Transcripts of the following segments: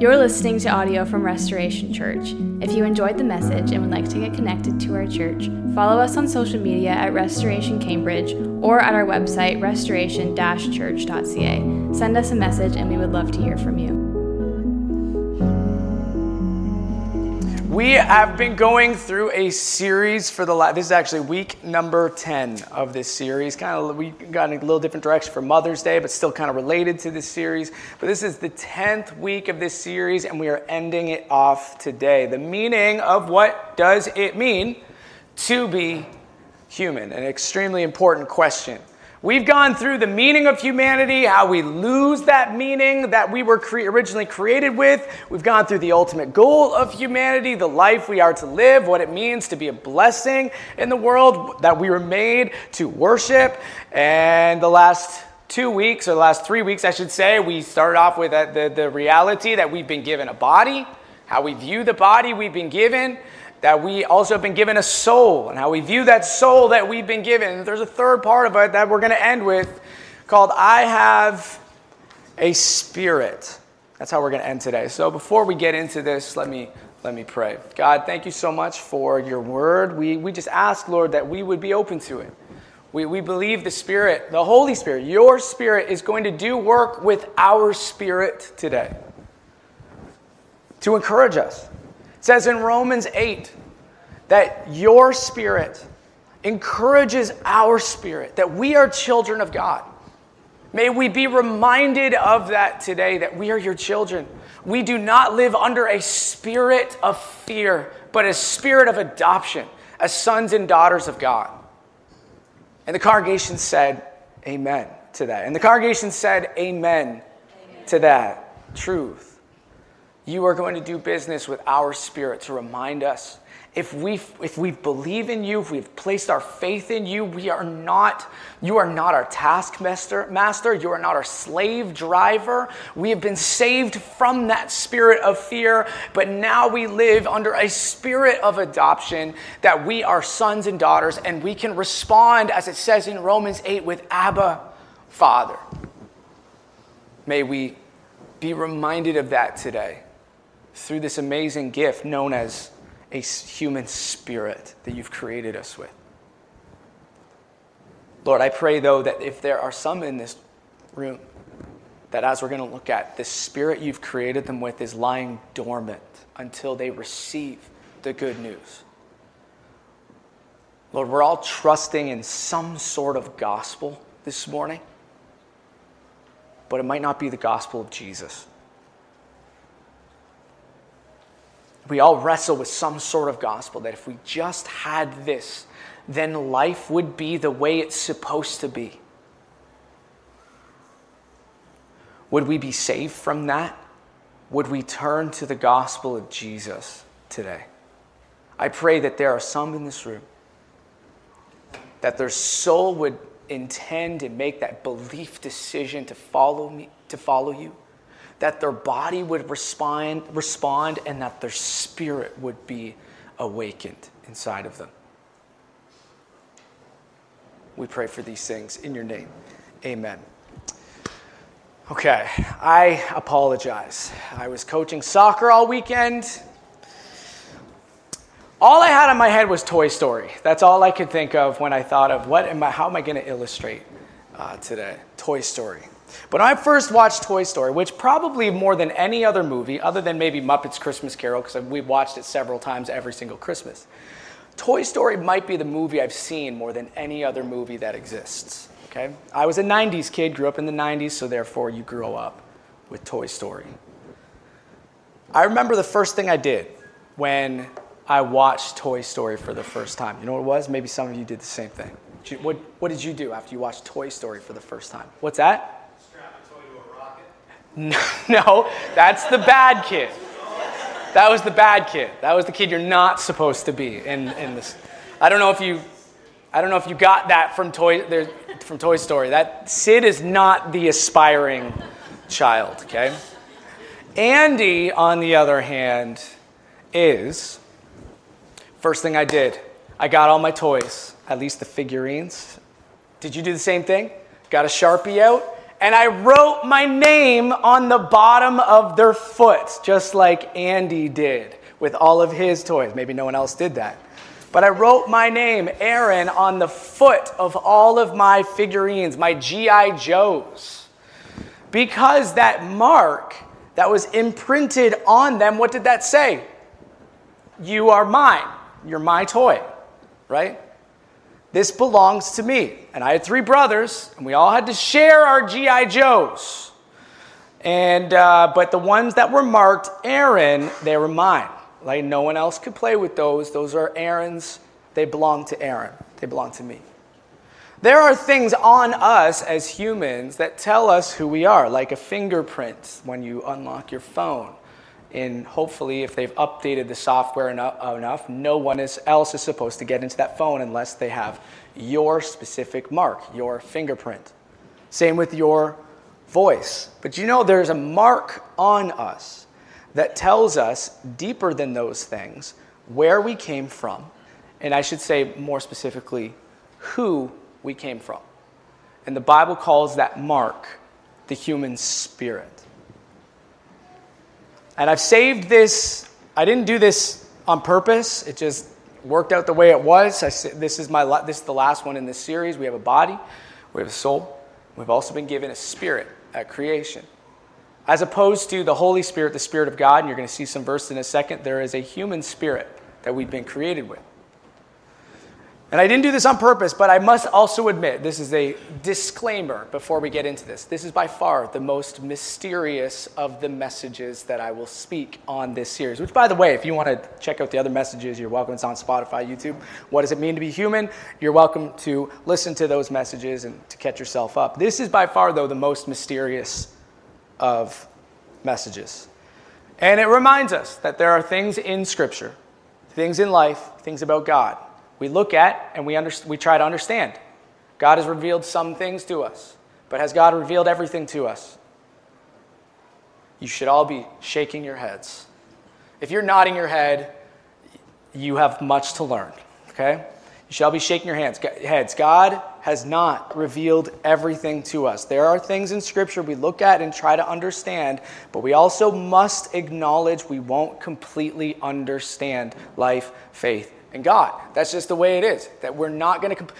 You're listening to audio from Restoration Church. If you enjoyed the message and would like to get connected to our church, follow us on social media at Restoration Cambridge or at our website, restoration church.ca. Send us a message and we would love to hear from you. We have been going through a series for the last, this is actually week number 10 of this series. Kind of, we got in a little different direction for Mother's Day, but still kind of related to this series. But this is the 10th week of this series, and we are ending it off today. The meaning of what does it mean to be human? An extremely important question. We've gone through the meaning of humanity, how we lose that meaning that we were cre- originally created with. We've gone through the ultimate goal of humanity, the life we are to live, what it means to be a blessing in the world, that we were made to worship. And the last two weeks, or the last three weeks, I should say, we started off with the, the reality that we've been given a body, how we view the body we've been given that we also have been given a soul and how we view that soul that we've been given. There's a third part of it that we're going to end with called I have a spirit. That's how we're going to end today. So before we get into this, let me let me pray. God, thank you so much for your word. We, we just ask, Lord, that we would be open to it. We, we believe the Spirit, the Holy Spirit, your Spirit is going to do work with our spirit today to encourage us it says in Romans 8 that your spirit encourages our spirit, that we are children of God. May we be reminded of that today, that we are your children. We do not live under a spirit of fear, but a spirit of adoption as sons and daughters of God. And the congregation said, Amen to that. And the congregation said, Amen, Amen. to that truth you are going to do business with our spirit to remind us if we if we believe in you if we've placed our faith in you we are not you are not our taskmaster master you are not our slave driver. We have been saved from that spirit of fear but now we live under a spirit of adoption that we are sons and daughters and we can respond as it says in Romans 8 with abba father. May we be reminded of that today through this amazing gift known as a human spirit that you've created us with. Lord, I pray, though, that if there are some in this room, that as we're going to look at, the spirit you've created them with is lying dormant until they receive the good news. Lord, we're all trusting in some sort of gospel this morning, but it might not be the gospel of Jesus. We all wrestle with some sort of gospel that if we just had this, then life would be the way it's supposed to be. Would we be saved from that? Would we turn to the gospel of Jesus today? I pray that there are some in this room that their soul would intend and make that belief decision to follow me, to follow you that their body would respond, respond and that their spirit would be awakened inside of them. We pray for these things in your name. Amen. Okay, I apologize. I was coaching soccer all weekend. All I had in my head was Toy Story. That's all I could think of when I thought of what am I, how am I going to illustrate uh, today? Toy Story. But when I first watched Toy Story, which probably more than any other movie, other than maybe Muppets Christmas Carol, because we've watched it several times every single Christmas, Toy Story might be the movie I've seen more than any other movie that exists. Okay? I was a 90s kid, grew up in the 90s, so therefore you grow up with Toy Story. I remember the first thing I did when I watched Toy Story for the first time. You know what it was? Maybe some of you did the same thing. What, what did you do after you watched Toy Story for the first time? What's that? No, that's the bad kid. That was the bad kid. That was the kid you're not supposed to be in, in this. I don't know if you, I don't know if you got that from Toy, from Toy Story. That Sid is not the aspiring child. Okay. Andy, on the other hand, is. First thing I did, I got all my toys, at least the figurines. Did you do the same thing? Got a sharpie out and I wrote my name on the bottom of their foot, just like Andy did with all of his toys. Maybe no one else did that. But I wrote my name, Aaron, on the foot of all of my figurines, my G.I. Joes. Because that mark that was imprinted on them, what did that say? You are mine. You're my toy, right? This belongs to me. And I had three brothers, and we all had to share our G.I. Joes. And, uh, but the ones that were marked Aaron, they were mine. Like no one else could play with those. Those are Aaron's. They belong to Aaron, they belong to me. There are things on us as humans that tell us who we are, like a fingerprint when you unlock your phone. And hopefully, if they've updated the software enough, no one else is supposed to get into that phone unless they have your specific mark, your fingerprint. Same with your voice. But you know, there's a mark on us that tells us deeper than those things where we came from, and I should say more specifically, who we came from. And the Bible calls that mark the human spirit. And I've saved this, I didn't do this on purpose, it just worked out the way it was. I, this, is my, this is the last one in this series. We have a body, we have a soul, we've also been given a spirit at creation. As opposed to the Holy Spirit, the Spirit of God, and you're going to see some verse in a second, there is a human spirit that we've been created with. And I didn't do this on purpose, but I must also admit this is a disclaimer before we get into this. This is by far the most mysterious of the messages that I will speak on this series. Which, by the way, if you want to check out the other messages, you're welcome. It's on Spotify, YouTube. What does it mean to be human? You're welcome to listen to those messages and to catch yourself up. This is by far, though, the most mysterious of messages. And it reminds us that there are things in Scripture, things in life, things about God we look at and we, under, we try to understand. God has revealed some things to us, but has God revealed everything to us? You should all be shaking your heads. If you're nodding your head, you have much to learn, okay? You shall be shaking your hands, heads. God has not revealed everything to us. There are things in Scripture we look at and try to understand, but we also must acknowledge we won't completely understand life, faith, and God. That's just the way it is. That we're not going to. Comp-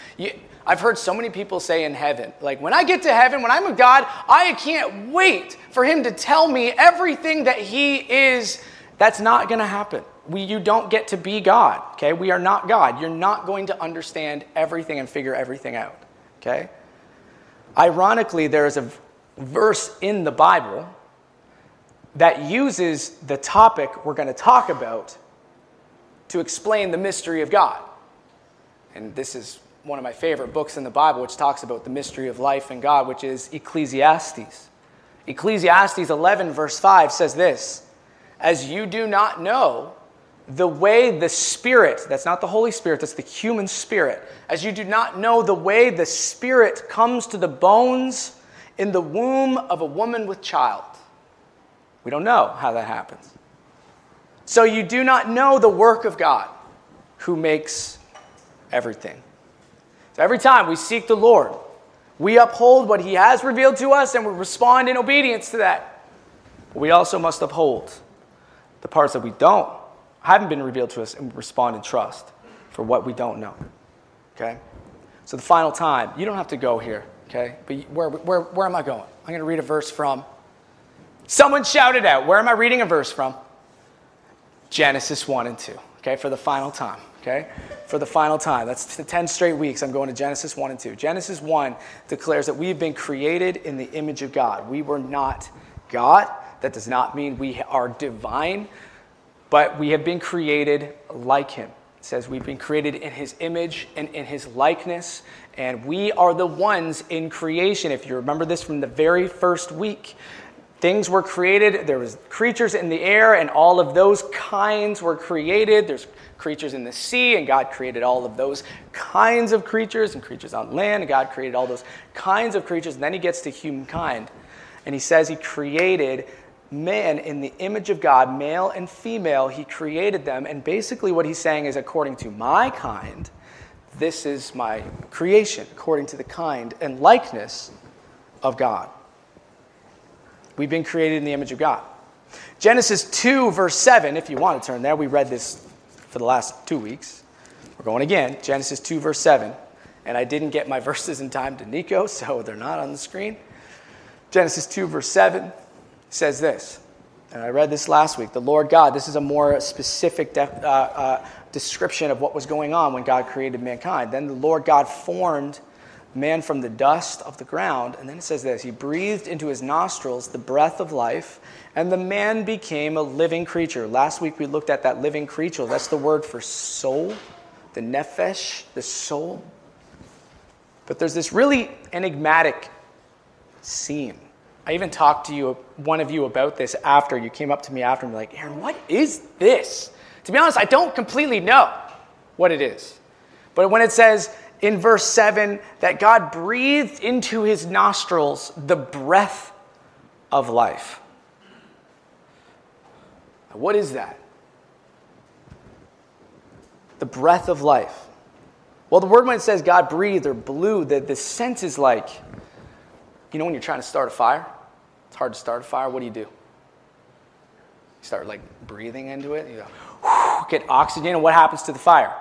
I've heard so many people say in heaven, like, when I get to heaven, when I'm with God, I can't wait for Him to tell me everything that He is. That's not going to happen we, you don't get to be God, okay? We are not God. You're not going to understand everything and figure everything out, okay? Ironically, there is a verse in the Bible that uses the topic we're going to talk about to explain the mystery of God. And this is one of my favorite books in the Bible, which talks about the mystery of life and God, which is Ecclesiastes. Ecclesiastes 11, verse 5 says this As you do not know the way the Spirit, that's not the Holy Spirit, that's the human spirit, as you do not know the way the Spirit comes to the bones in the womb of a woman with child. We don't know how that happens. So you do not know the work of God who makes everything. So every time we seek the Lord, we uphold what He has revealed to us and we respond in obedience to that. But we also must uphold the parts that we don't haven't been revealed to us and respond in trust for what we don't know. Okay? So the final time, you don't have to go here, okay? But where, where, where am I going? I'm going to read a verse from. Someone shouted out. Where am I reading a verse from? Genesis 1 and 2, okay? For the final time, okay? For the final time. That's the 10 straight weeks. I'm going to Genesis 1 and 2. Genesis 1 declares that we've been created in the image of God. We were not God. That does not mean we are divine but we have been created like him. It says we've been created in his image and in his likeness, and we are the ones in creation. If you remember this from the very first week, things were created there was creatures in the air and all of those kinds were created there's creatures in the sea and god created all of those kinds of creatures and creatures on land and god created all those kinds of creatures and then he gets to humankind and he says he created man in the image of God, male and female, he created them. And basically, what he's saying is, according to my kind, this is my creation, according to the kind and likeness of God. We've been created in the image of God. Genesis 2, verse 7, if you want to turn there, we read this for the last two weeks. We're going again. Genesis 2, verse 7. And I didn't get my verses in time to Nico, so they're not on the screen. Genesis 2, verse 7 says this. And I read this last week. The Lord God, this is a more specific uh, uh, description of what was going on when God created mankind. Then the Lord God formed man from the dust of the ground. And then it says this He breathed into his nostrils the breath of life, and the man became a living creature. Last week we looked at that living creature. That's the word for soul, the nephesh, the soul. But there's this really enigmatic scene. I even talked to you, one of you, about this after you came up to me after and like, Aaron, what is this? To be honest, I don't completely know what it is. But when it says in verse 7 that God breathed into his nostrils the breath of life. What is that? The breath of life. Well, the word when it says God breathed or blew, the, the sense is like, you know, when you're trying to start a fire, it's hard to start a fire. What do you do? You start like breathing into it. You go, whew, get oxygen, and what happens to the fire?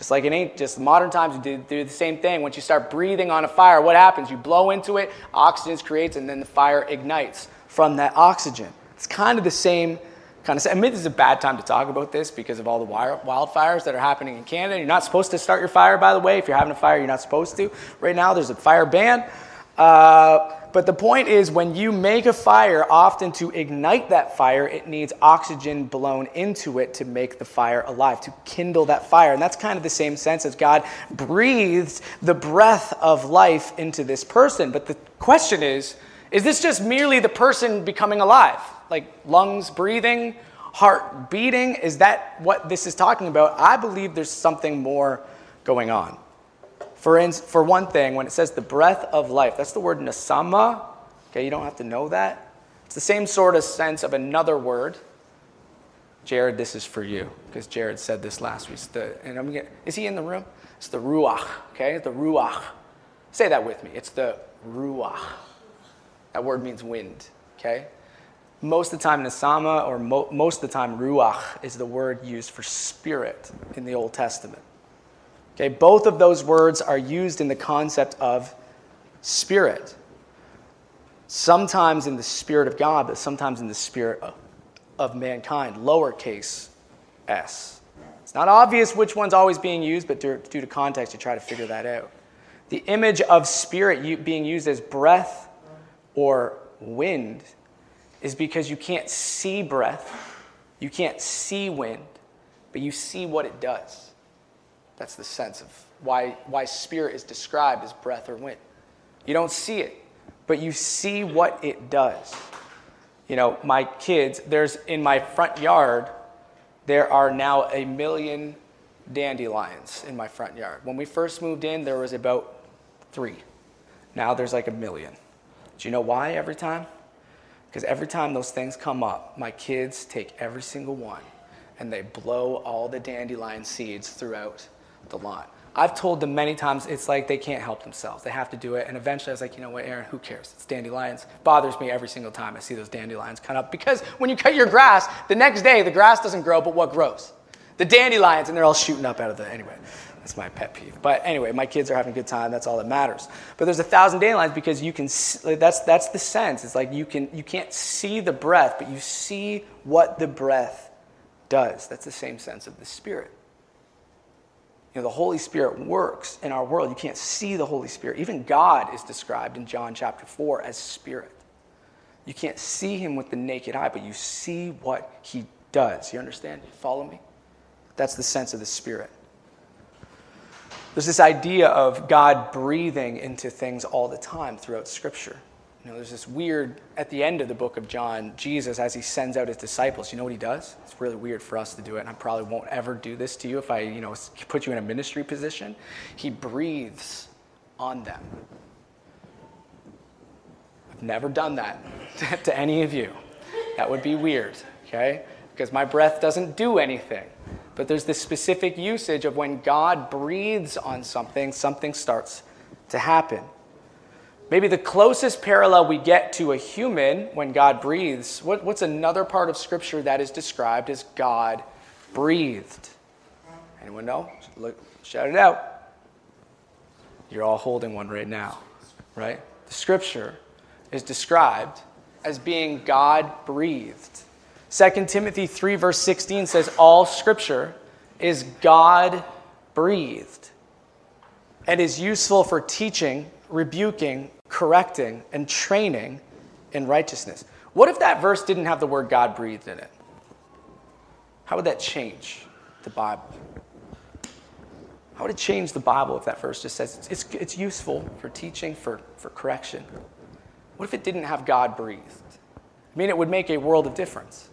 Just like it ain't just modern times, you do, do the same thing. Once you start breathing on a fire, what happens? You blow into it, oxygen creates, and then the fire ignites from that oxygen. It's kind of the same kind of. I mean, this is a bad time to talk about this because of all the wildfires that are happening in Canada. You're not supposed to start your fire, by the way. If you're having a fire, you're not supposed to. Right now, there's a fire ban. Uh, but the point is, when you make a fire, often to ignite that fire, it needs oxygen blown into it to make the fire alive, to kindle that fire. And that's kind of the same sense as God breathed the breath of life into this person. But the question is is this just merely the person becoming alive? Like lungs breathing, heart beating? Is that what this is talking about? I believe there's something more going on. For, in, for one thing, when it says the breath of life, that's the word nasama. Okay, you don't have to know that. It's the same sort of sense of another word. Jared, this is for you, because Jared said this last week. The, and I'm gonna, is he in the room? It's the ruach, okay? The ruach. Say that with me. It's the ruach. That word means wind, okay? Most of the time, nasama, or mo- most of the time, ruach, is the word used for spirit in the Old Testament. Okay, both of those words are used in the concept of spirit. Sometimes in the spirit of God, but sometimes in the spirit of, of mankind, lowercase s. It's not obvious which one's always being used, but due, due to context, you try to figure that out. The image of spirit being used as breath or wind is because you can't see breath, you can't see wind, but you see what it does. That's the sense of why, why spirit is described as breath or wind. You don't see it, but you see what it does. You know, my kids, there's in my front yard, there are now a million dandelions in my front yard. When we first moved in, there was about three. Now there's like a million. Do you know why every time? Because every time those things come up, my kids take every single one and they blow all the dandelion seeds throughout the lawn. I've told them many times it's like they can't help themselves. They have to do it. And eventually I was like, you know what, Aaron, who cares? It's dandelions. Bothers me every single time I see those dandelions cut up because when you cut your grass, the next day the grass doesn't grow, but what grows? The dandelions, and they're all shooting up out of the. Anyway, that's my pet peeve. But anyway, my kids are having a good time. That's all that matters. But there's a thousand dandelions because you can. That's that's the sense. It's like you can you can't see the breath, but you see what the breath does. That's the same sense of the spirit. You know, the Holy Spirit works in our world. You can't see the Holy Spirit. Even God is described in John chapter 4 as spirit. You can't see him with the naked eye, but you see what he does. You understand? You follow me? That's the sense of the Spirit. There's this idea of God breathing into things all the time throughout Scripture. You know, there's this weird, at the end of the book of John, Jesus, as he sends out his disciples, you know what he does? It's really weird for us to do it, and I probably won't ever do this to you if I, you know, put you in a ministry position. He breathes on them. I've never done that to any of you. That would be weird, okay? Because my breath doesn't do anything. But there's this specific usage of when God breathes on something, something starts to happen. Maybe the closest parallel we get to a human when God breathes, what, what's another part of Scripture that is described as God breathed? Anyone know? Look, shout it out. You're all holding one right now, right? The Scripture is described as being God breathed. 2 Timothy 3, verse 16 says, All Scripture is God breathed and is useful for teaching, rebuking, correcting, and training in righteousness. What if that verse didn't have the word God breathed in it? How would that change the Bible? How would it change the Bible if that verse just says it's, it's, it's useful for teaching, for, for correction? What if it didn't have God breathed? I mean, it would make a world of difference.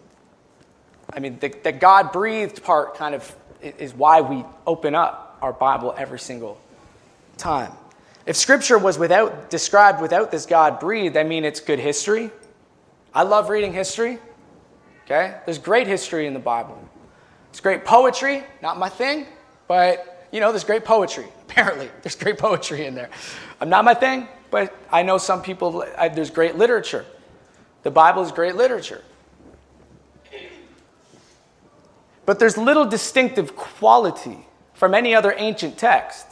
I mean, the, the God breathed part kind of is why we open up our Bible every single time. If scripture was without described without this God breathed, I mean it's good history. I love reading history. Okay? There's great history in the Bible. It's great poetry, not my thing, but you know, there's great poetry. Apparently, there's great poetry in there. I'm not my thing, but I know some people, I, there's great literature. The Bible is great literature. But there's little distinctive quality from any other ancient text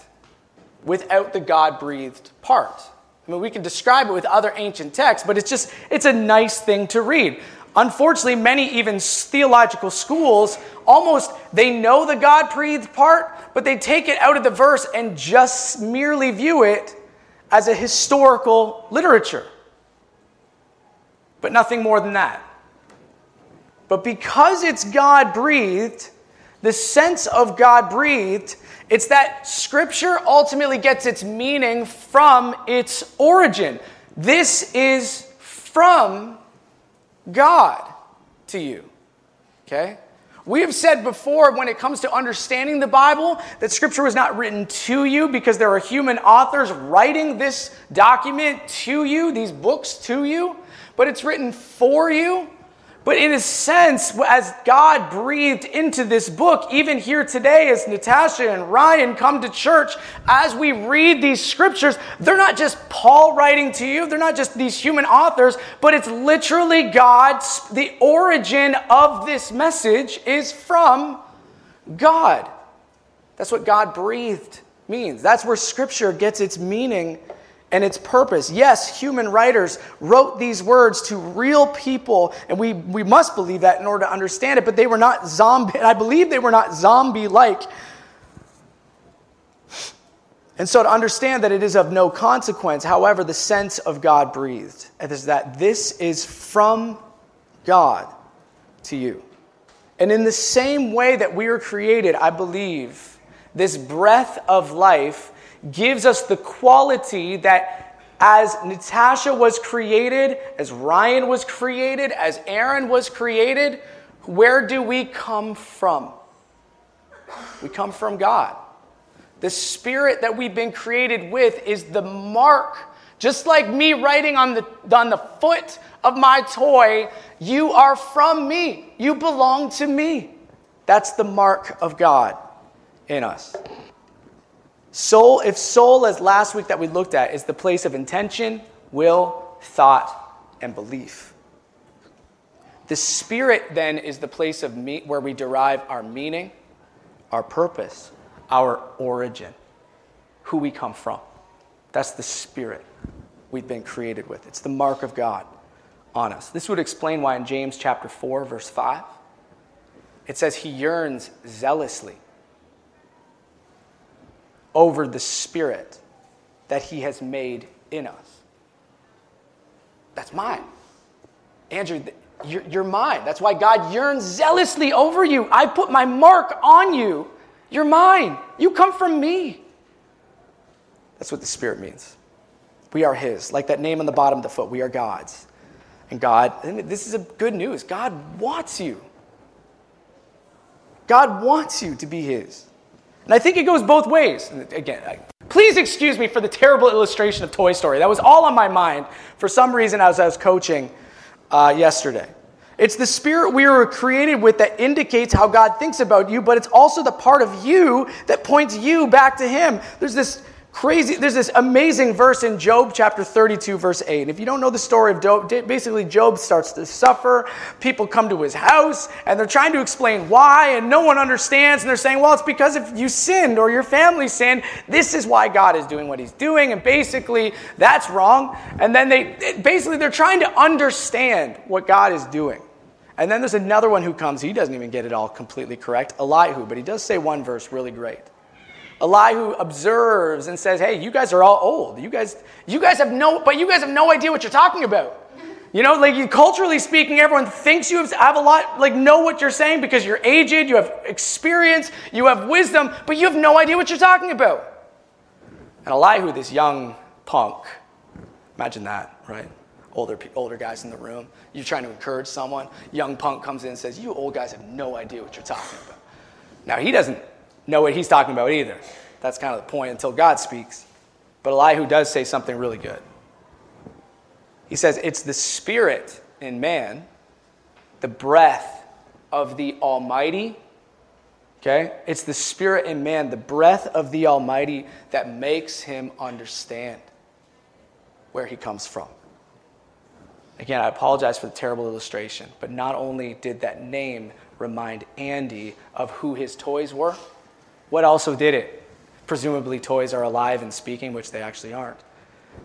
without the God breathed part. I mean, we can describe it with other ancient texts, but it's just, it's a nice thing to read. Unfortunately, many even theological schools almost, they know the God breathed part, but they take it out of the verse and just merely view it as a historical literature. But nothing more than that. But because it's God breathed, the sense of God breathed it's that Scripture ultimately gets its meaning from its origin. This is from God to you. Okay? We have said before when it comes to understanding the Bible that Scripture was not written to you because there are human authors writing this document to you, these books to you, but it's written for you but in a sense, as God breathed into this book, even here today, as Natasha and Ryan come to church, as we read these scriptures, they're not just Paul writing to you, they're not just these human authors, but it's literally God's, the origin of this message is from God. That's what God breathed means. That's where scripture gets its meaning and its purpose. Yes, human writers wrote these words to real people, and we, we must believe that in order to understand it, but they were not zombie, I believe they were not zombie like. And so to understand that it is of no consequence, however, the sense of God breathed is that this is from God to you. And in the same way that we were created, I believe, this breath of life gives us the quality that as Natasha was created, as Ryan was created, as Aaron was created, where do we come from? We come from God. The spirit that we've been created with is the mark. Just like me writing on the, on the foot of my toy, you are from me. You belong to me. That's the mark of God in us. Soul, if soul, as last week that we looked at, is the place of intention, will, thought, and belief. The spirit then is the place of me, where we derive our meaning, our purpose, our origin, who we come from. That's the spirit we've been created with. It's the mark of God on us. This would explain why in James chapter 4 verse 5 it says he yearns zealously over the Spirit that He has made in us. That's mine. Andrew, you're, mine. That's why God yearns zealously over you. I put my mark on you. You're mine. You come from me. That's what the Spirit means. We are His. Like that name on the bottom of the foot, we are God's. And God, and this is a good news God wants you. God wants you to be His. And I think it goes both ways. Again, I, please excuse me for the terrible illustration of Toy Story. That was all on my mind for some reason as I was coaching uh, yesterday. It's the spirit we were created with that indicates how God thinks about you, but it's also the part of you that points you back to Him. There's this crazy. There's this amazing verse in Job chapter 32, verse 8. And if you don't know the story of Job, basically, Job starts to suffer. People come to his house and they're trying to explain why, and no one understands. And they're saying, well, it's because if you sinned or your family sinned, this is why God is doing what he's doing. And basically, that's wrong. And then they basically, they're trying to understand what God is doing. And then there's another one who comes, he doesn't even get it all completely correct, Elihu, but he does say one verse really great. Elihu observes and says, Hey, you guys are all old. You guys, you guys have no, but you guys have no idea what you're talking about. You know, like culturally speaking, everyone thinks you have a lot, like know what you're saying because you're aged, you have experience, you have wisdom, but you have no idea what you're talking about. And Elihu, this young punk, imagine that, right? Older, older guys in the room. You're trying to encourage someone. Young punk comes in and says, You old guys have no idea what you're talking about. Now, he doesn't know what he's talking about either. That's kind of the point until God speaks. But Elihu does say something really good. He says, It's the spirit in man, the breath of the Almighty. Okay? It's the spirit in man, the breath of the Almighty that makes him understand where he comes from. Again, I apologize for the terrible illustration, but not only did that name remind Andy of who his toys were, what also did it? Presumably, toys are alive and speaking, which they actually aren't.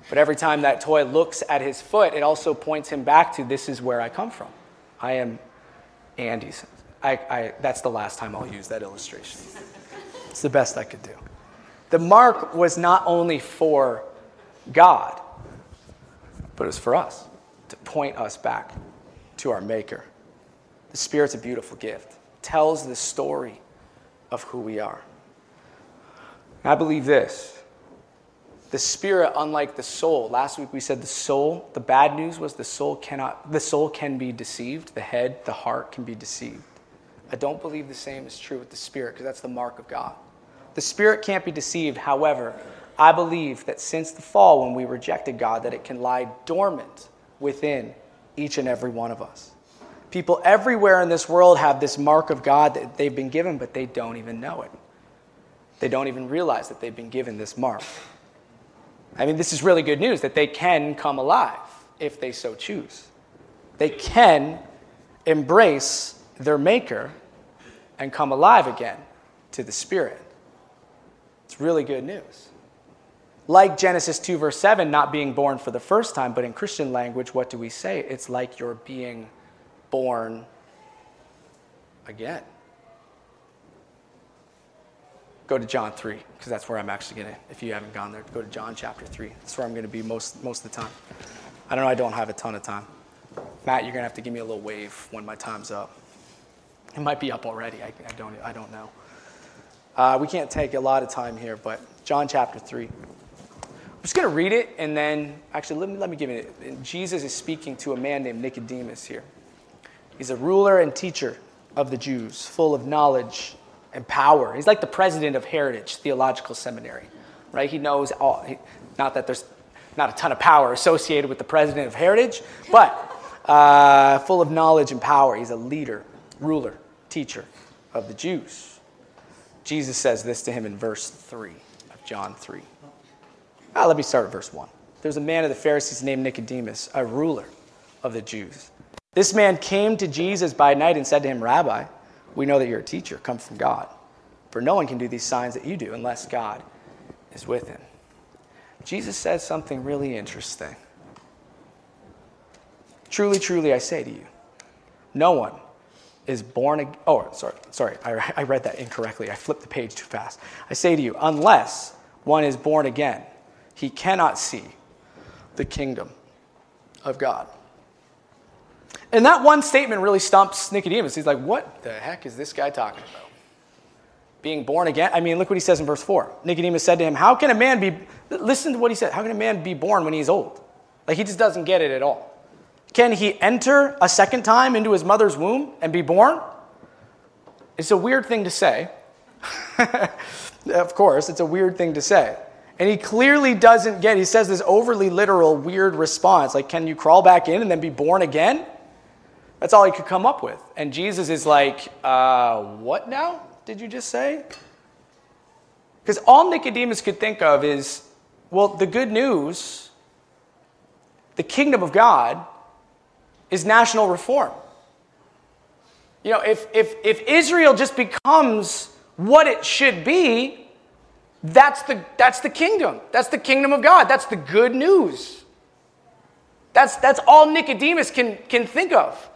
But every time that toy looks at his foot, it also points him back to this is where I come from. I am Andy's. I, I, that's the last time I'll use that illustration. It's the best I could do. The mark was not only for God, but it was for us to point us back to our Maker. The Spirit's a beautiful gift, tells the story of who we are. I believe this. The spirit, unlike the soul, last week we said the soul, the bad news was the soul cannot, the soul can be deceived, the head, the heart can be deceived. I don't believe the same is true with the spirit because that's the mark of God. The spirit can't be deceived. However, I believe that since the fall, when we rejected God, that it can lie dormant within each and every one of us. People everywhere in this world have this mark of God that they've been given, but they don't even know it. They don't even realize that they've been given this mark. I mean, this is really good news that they can come alive if they so choose. They can embrace their Maker and come alive again to the Spirit. It's really good news. Like Genesis 2, verse 7, not being born for the first time, but in Christian language, what do we say? It's like you're being born again go to John 3, because that's where I'm actually going to, if you haven't gone there, go to John chapter 3. That's where I'm going to be most, most of the time. I don't know, I don't have a ton of time. Matt, you're going to have to give me a little wave when my time's up. It might be up already. I, I don't, I don't know. Uh, we can't take a lot of time here, but John chapter 3. I'm just going to read it, and then, actually, let me, let me give it. Jesus is speaking to a man named Nicodemus here. He's a ruler and teacher of the Jews, full of knowledge and power. He's like the president of Heritage Theological Seminary, right? He knows all, not that there's not a ton of power associated with the president of Heritage, but uh, full of knowledge and power. He's a leader, ruler, teacher of the Jews. Jesus says this to him in verse 3 of John 3. Ah, let me start at verse 1. There's a man of the Pharisees named Nicodemus, a ruler of the Jews. This man came to Jesus by night and said to him, Rabbi, we know that you're a teacher, come from God. For no one can do these signs that you do unless God is with him. Jesus says something really interesting. Truly, truly, I say to you, no one is born again. Oh, sorry, sorry, I, I read that incorrectly. I flipped the page too fast. I say to you, unless one is born again, he cannot see the kingdom of God. And that one statement really stumps Nicodemus. He's like, what the heck is this guy talking about? Being born again? I mean, look what he says in verse 4. Nicodemus said to him, How can a man be, listen to what he said, how can a man be born when he's old? Like, he just doesn't get it at all. Can he enter a second time into his mother's womb and be born? It's a weird thing to say. of course, it's a weird thing to say. And he clearly doesn't get, he says this overly literal, weird response like, Can you crawl back in and then be born again? That's all he could come up with. And Jesus is like, uh, What now? Did you just say? Because all Nicodemus could think of is, well, the good news, the kingdom of God, is national reform. You know, if, if, if Israel just becomes what it should be, that's the, that's the kingdom. That's the kingdom of God. That's the good news. That's, that's all Nicodemus can, can think of.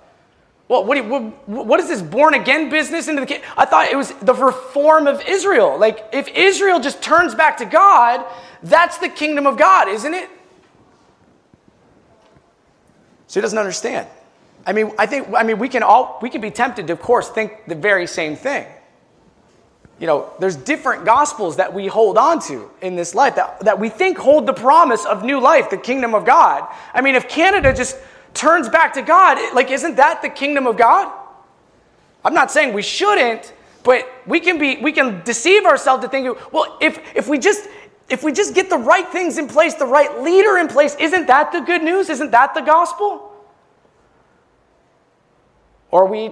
Well, what, what, what is this born again business into the? I thought it was the reform of Israel. Like, if Israel just turns back to God, that's the kingdom of God, isn't it? So he doesn't understand. I mean, I think, I mean, we can all, we can be tempted to, of course, think the very same thing. You know, there's different gospels that we hold on to in this life that, that we think hold the promise of new life, the kingdom of God. I mean, if Canada just turns back to God, like, isn't that the kingdom of God? I'm not saying we shouldn't, but we can be, we can deceive ourselves to think, well, if, if we just, if we just get the right things in place, the right leader in place, isn't that the good news? Isn't that the gospel? Or we,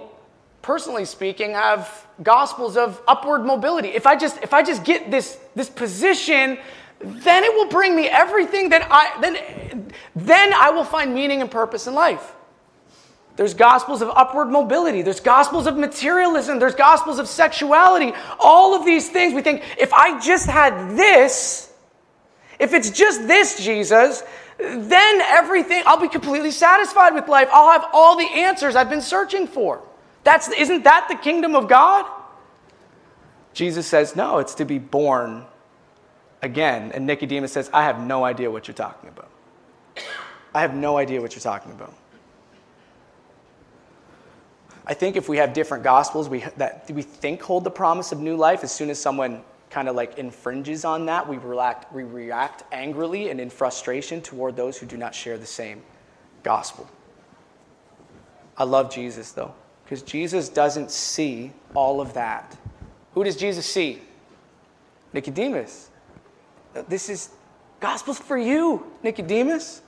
personally speaking, have gospels of upward mobility. If I just, if I just get this, this position, then it will bring me everything that I, then, then I will find meaning and purpose in life. There's gospels of upward mobility. There's gospels of materialism. There's gospels of sexuality. All of these things we think, if I just had this, if it's just this, Jesus, then everything, I'll be completely satisfied with life. I'll have all the answers I've been searching for. That's, isn't that the kingdom of God? Jesus says, no, it's to be born again. And Nicodemus says, I have no idea what you're talking about. I have no idea what you're talking about. I think if we have different gospels we, that we think hold the promise of new life, as soon as someone kind of like infringes on that, we react, we react angrily and in frustration toward those who do not share the same gospel. I love Jesus though, because Jesus doesn't see all of that. Who does Jesus see? Nicodemus. This is gospel's for you, Nicodemus.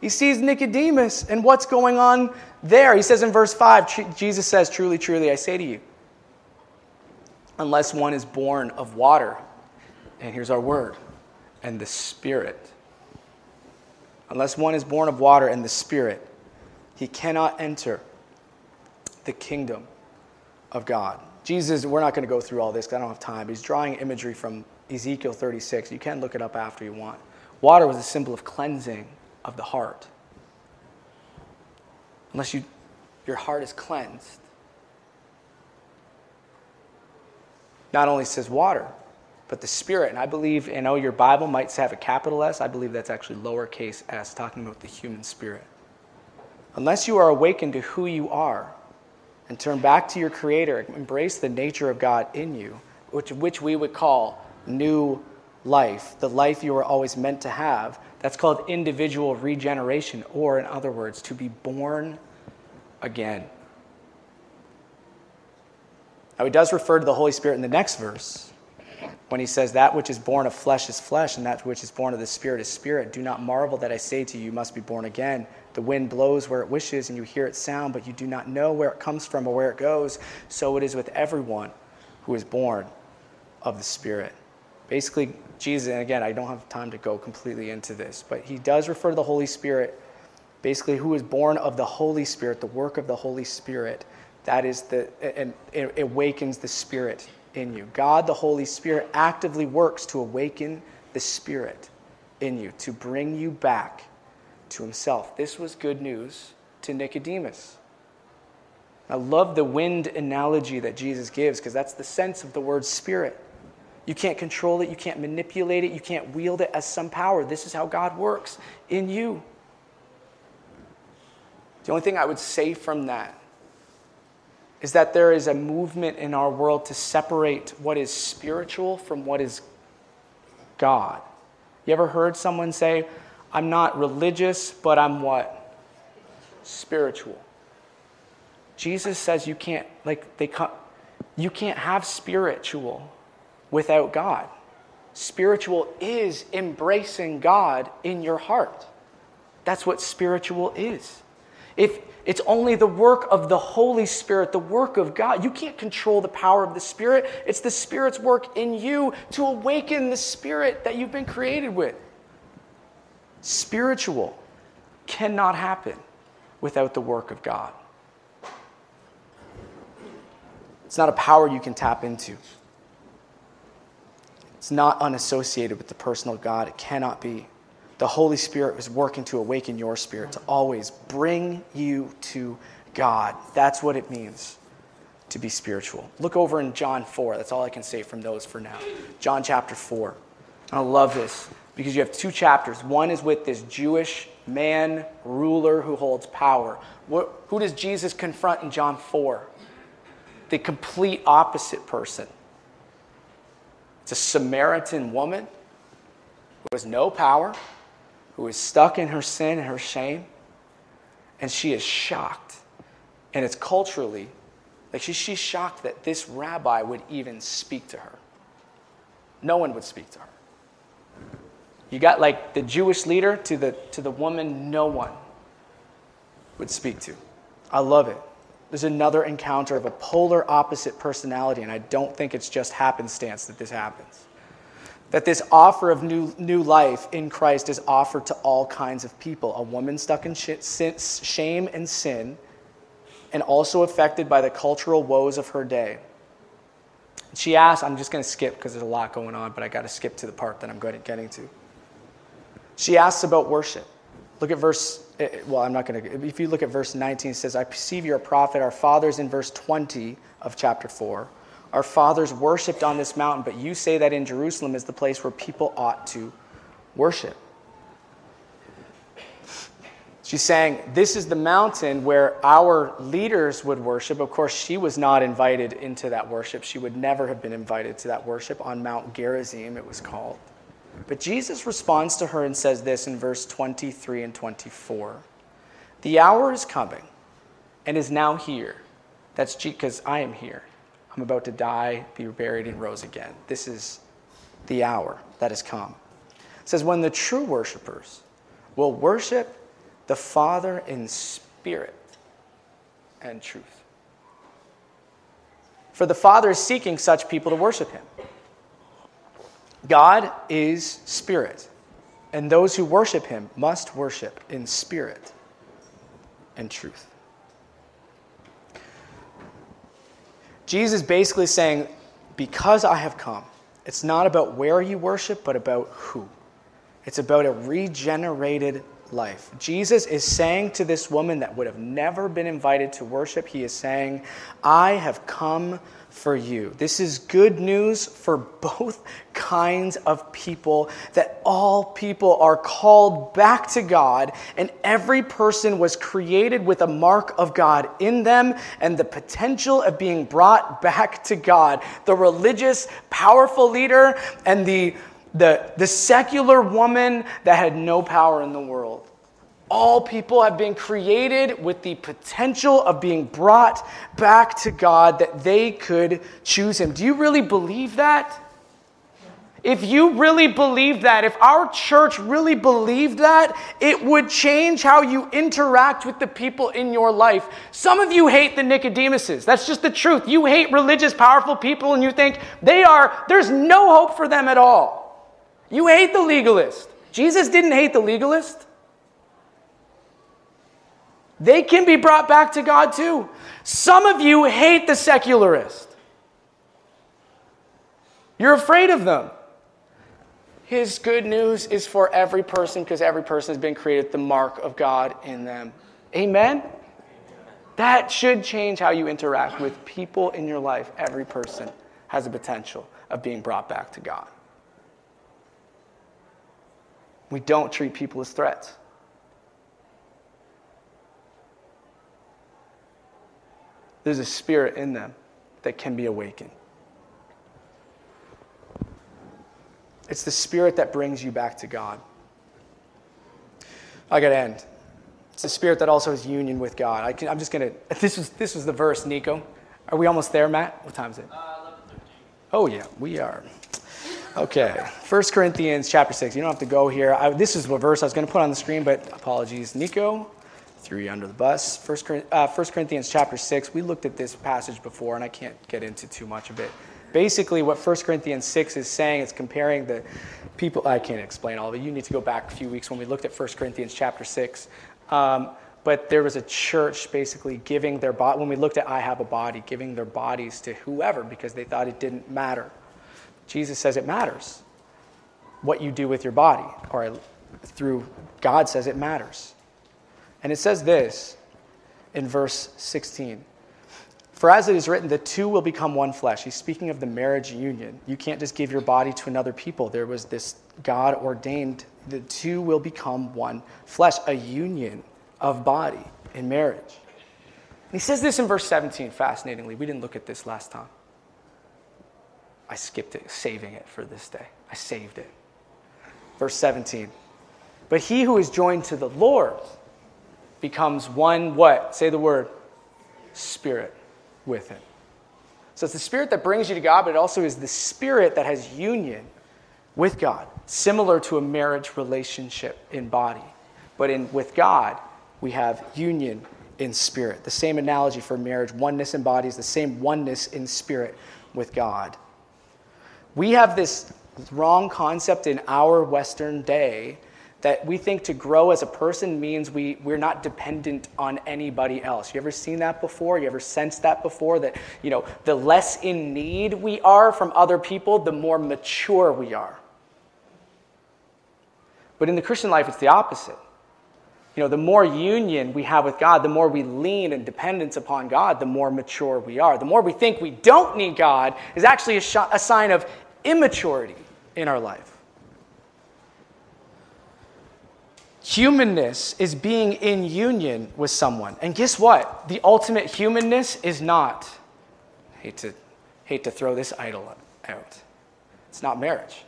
He sees Nicodemus and what's going on there. He says in verse 5, Jesus says, Truly, truly, I say to you, unless one is born of water, and here's our word, and the Spirit. Unless one is born of water and the Spirit, he cannot enter the kingdom of God. Jesus, we're not going to go through all this I don't have time. He's drawing imagery from Ezekiel 36. You can look it up after you want. Water was a symbol of cleansing of the heart. Unless you, your heart is cleansed. Not only says water, but the Spirit. And I believe, and oh, your Bible might have a capital S. I believe that's actually lowercase s, talking about the human spirit. Unless you are awakened to who you are and turn back to your Creator, embrace the nature of God in you, which, which we would call new life, the life you were always meant to have. That's called individual regeneration, or in other words, to be born again. Now, he does refer to the Holy Spirit in the next verse when he says, That which is born of flesh is flesh, and that which is born of the Spirit is spirit. Do not marvel that I say to you, you must be born again. The wind blows where it wishes, and you hear its sound, but you do not know where it comes from or where it goes. So it is with everyone who is born of the Spirit. Basically, Jesus, and again, I don't have time to go completely into this, but he does refer to the Holy Spirit, basically, who is born of the Holy Spirit, the work of the Holy Spirit. That is the, and it awakens the Spirit in you. God, the Holy Spirit, actively works to awaken the Spirit in you, to bring you back to Himself. This was good news to Nicodemus. I love the wind analogy that Jesus gives because that's the sense of the word spirit. You can't control it, you can't manipulate it, you can't wield it as some power. This is how God works in you. The only thing I would say from that is that there is a movement in our world to separate what is spiritual from what is God. You ever heard someone say, I'm not religious, but I'm what? Spiritual. Jesus says you can't, like, they come, you can't have spiritual without God. Spiritual is embracing God in your heart. That's what spiritual is. if it's only the work of the Holy Spirit, the work of God. You can't control the power of the Spirit. It's the Spirit's work in you to awaken the Spirit that you've been created with. Spiritual cannot happen without the work of God. It's not a power you can tap into. It's not unassociated with the personal God. It cannot be. The Holy Spirit is working to awaken your spirit, to always bring you to God. That's what it means to be spiritual. Look over in John 4. That's all I can say from those for now. John chapter 4. I love this because you have two chapters. One is with this Jewish man, ruler who holds power. Who does Jesus confront in John 4? the complete opposite person. A Samaritan woman who has no power, who is stuck in her sin and her shame, and she is shocked. And it's culturally, like she, she's shocked that this rabbi would even speak to her. No one would speak to her. You got like the Jewish leader to the, to the woman, no one would speak to. I love it. There's another encounter of a polar opposite personality, and I don't think it's just happenstance that this happens. That this offer of new, new life in Christ is offered to all kinds of people. A woman stuck in shame and sin, and also affected by the cultural woes of her day. She asks, I'm just going to skip because there's a lot going on, but I got to skip to the part that I'm good at getting to. She asks about worship. Look at verse, eh, eh, well, I'm not going to, if you look at verse 19, it says, I perceive you're a prophet. Our fathers in verse 20 of chapter 4. Our fathers worshiped on this mountain, but you say that in Jerusalem is the place where people ought to worship. She's saying, This is the mountain where our leaders would worship. Of course, she was not invited into that worship. She would never have been invited to that worship on Mount Gerizim, it was called. But Jesus responds to her and says this in verse 23 and 24 The hour is coming and is now here. That's because I am here. I'm about to die, be buried, and rose again. This is the hour that has come. It says, When the true worshipers will worship the Father in spirit and truth. For the Father is seeking such people to worship him. God is spirit, and those who worship him must worship in spirit and truth. Jesus is basically saying, Because I have come, it's not about where you worship, but about who. It's about a regenerated life. Jesus is saying to this woman that would have never been invited to worship, He is saying, I have come for you. This is good news for both kinds of people that all people are called back to God, and every person was created with a mark of God in them and the potential of being brought back to God. The religious, powerful leader and the, the, the secular woman that had no power in the world all people have been created with the potential of being brought back to God that they could choose Him. Do you really believe that? If you really believe that, if our church really believed that, it would change how you interact with the people in your life. Some of you hate the Nicodemuses. That's just the truth. You hate religious, powerful people, and you think they are, there's no hope for them at all. You hate the legalist. Jesus didn't hate the legalist. They can be brought back to God too. Some of you hate the secularist. You're afraid of them. His good news is for every person because every person has been created the mark of God in them. Amen? That should change how you interact with people in your life. Every person has a potential of being brought back to God. We don't treat people as threats. there's a spirit in them that can be awakened. It's the spirit that brings you back to God. I got to end. It's the spirit that also has union with God. I am just going to, this was, this was the verse, Nico. Are we almost there, Matt? What time is it? Uh, oh, yeah, we are. Okay, 1 Corinthians chapter 6. You don't have to go here. I, this is the verse I was going to put on the screen, but apologies. Nico, threw you under the bus. First, uh, Corinthians chapter 6, we looked at this passage before, and I can't get into too much of it. Basically, what 1 Corinthians 6 is saying is comparing the people. I can't explain all of it. You need to go back a few weeks when we looked at 1 Corinthians chapter 6. Um, but there was a church basically giving their body, when we looked at I have a body, giving their bodies to whoever because they thought it didn't matter. Jesus says it matters what you do with your body, or through God says it matters. And it says this in verse 16 For as it is written, the two will become one flesh. He's speaking of the marriage union. You can't just give your body to another people. There was this God ordained, the two will become one flesh, a union of body in marriage. And he says this in verse 17, fascinatingly. We didn't look at this last time. I skipped it, saving it for this day. I saved it. Verse 17. But he who is joined to the Lord becomes one what? Say the word spirit with him. So it's the spirit that brings you to God, but it also is the spirit that has union with God, similar to a marriage relationship in body. But in with God, we have union in spirit. The same analogy for marriage, oneness in body is the same oneness in spirit with God. We have this wrong concept in our Western day that we think to grow as a person means we, we're not dependent on anybody else. You ever seen that before? You ever sensed that before? That, you know, the less in need we are from other people, the more mature we are. But in the Christian life, it's the opposite. You know, the more union we have with God, the more we lean in dependence upon God, the more mature we are. The more we think we don't need God is actually a, sh- a sign of immaturity in our life. Humanness is being in union with someone. And guess what? The ultimate humanness is not, hate to, hate to throw this idol out, it's not marriage.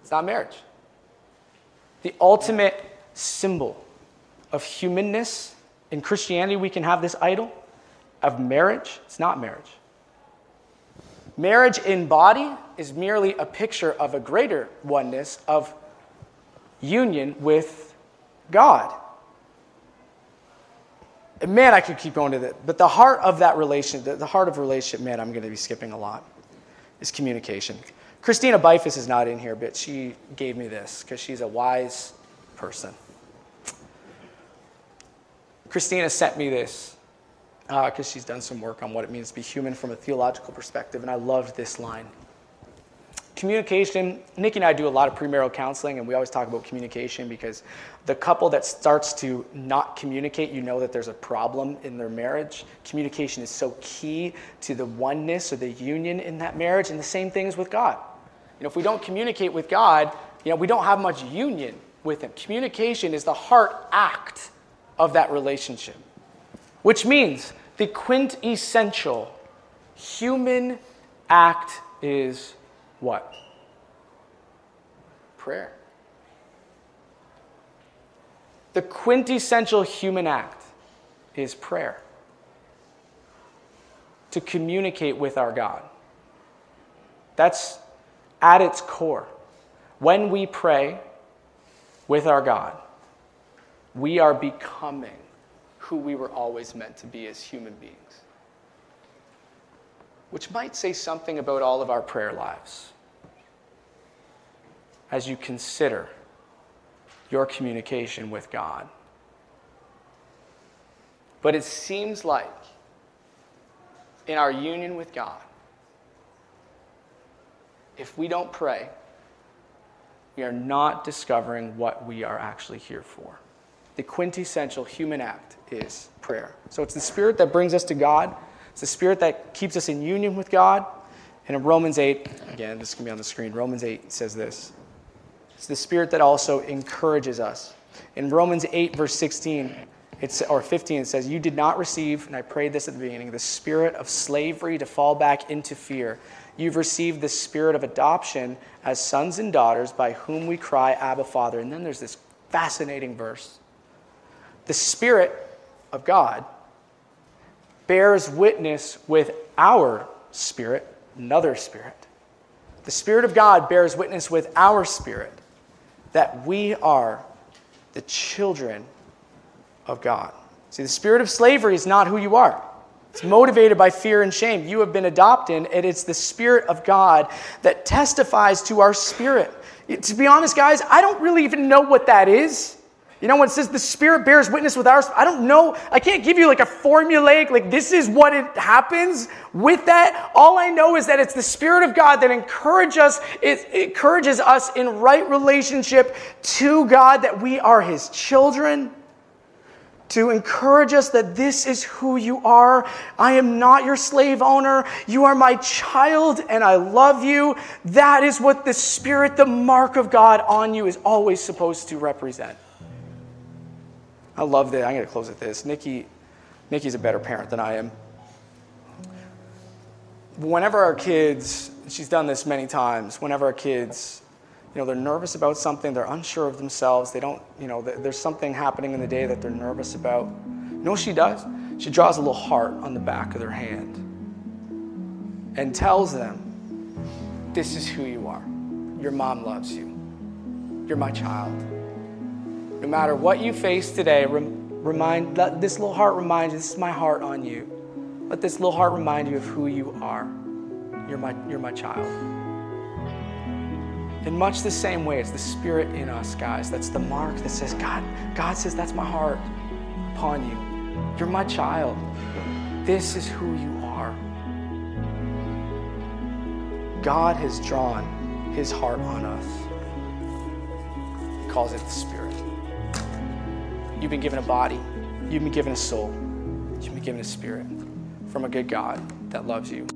It's not marriage. The ultimate symbol of humanness. In Christianity, we can have this idol of marriage. It's not marriage. Marriage in body is merely a picture of a greater oneness of union with God. And man, I could keep going to that. But the heart of that relation, the, heart of relationship, man, I'm going to be skipping a lot, is communication. Christina Bifus is not in here, but she gave me this because she's a wise person. Christina sent me this because uh, she's done some work on what it means to be human from a theological perspective, and I loved this line. Communication, Nikki and I do a lot of premarital counseling, and we always talk about communication because the couple that starts to not communicate, you know that there's a problem in their marriage. Communication is so key to the oneness or the union in that marriage, and the same thing is with God. You know, if we don't communicate with God, you know, we don't have much union with Him. Communication is the heart act of that relationship, which means the quintessential human act is what? Prayer. The quintessential human act is prayer. To communicate with our God. That's at its core. When we pray, with our God, we are becoming who we were always meant to be as human beings. Which might say something about all of our prayer lives as you consider your communication with God. But it seems like in our union with God, if we don't pray, we are not discovering what we are actually here for. The quintessential human act is prayer. So it's the spirit that brings us to God, it's the spirit that keeps us in union with God. And in Romans 8, again, this can be on the screen, Romans 8 says this it's the spirit that also encourages us. In Romans 8, verse 16, it's, or 15, it says, You did not receive, and I prayed this at the beginning, the spirit of slavery to fall back into fear You've received the spirit of adoption as sons and daughters by whom we cry, Abba, Father. And then there's this fascinating verse. The Spirit of God bears witness with our spirit, another spirit. The Spirit of God bears witness with our spirit that we are the children of God. See, the spirit of slavery is not who you are. It's motivated by fear and shame. You have been adopted, and it's the Spirit of God that testifies to our spirit. To be honest, guys, I don't really even know what that is. You know, when it says the Spirit bears witness with ours, I don't know. I can't give you like a formulaic, like this is what it happens with that. All I know is that it's the Spirit of God that encourages us, it encourages us in right relationship to God, that we are His children to encourage us that this is who you are. I am not your slave owner. You are my child and I love you. That is what the Spirit, the mark of God on you, is always supposed to represent. I love that. I'm going to close with this. Nikki, Nikki's a better parent than I am. Whenever our kids, she's done this many times, whenever our kids you know, they're nervous about something, they're unsure of themselves, they don't, you know, there's something happening in the day that they're nervous about. You know she does? She draws a little heart on the back of their hand and tells them, This is who you are. Your mom loves you. You're my child. No matter what you face today, remind, let this little heart remind you, this is my heart on you. Let this little heart remind you of who you are. You're my, you're my child. In much the same way, it's the Spirit in us, guys. That's the mark that says, God, God says, that's my heart upon you. You're my child. This is who you are. God has drawn his heart on us. He calls it the Spirit. You've been given a body, you've been given a soul, you've been given a spirit from a good God that loves you.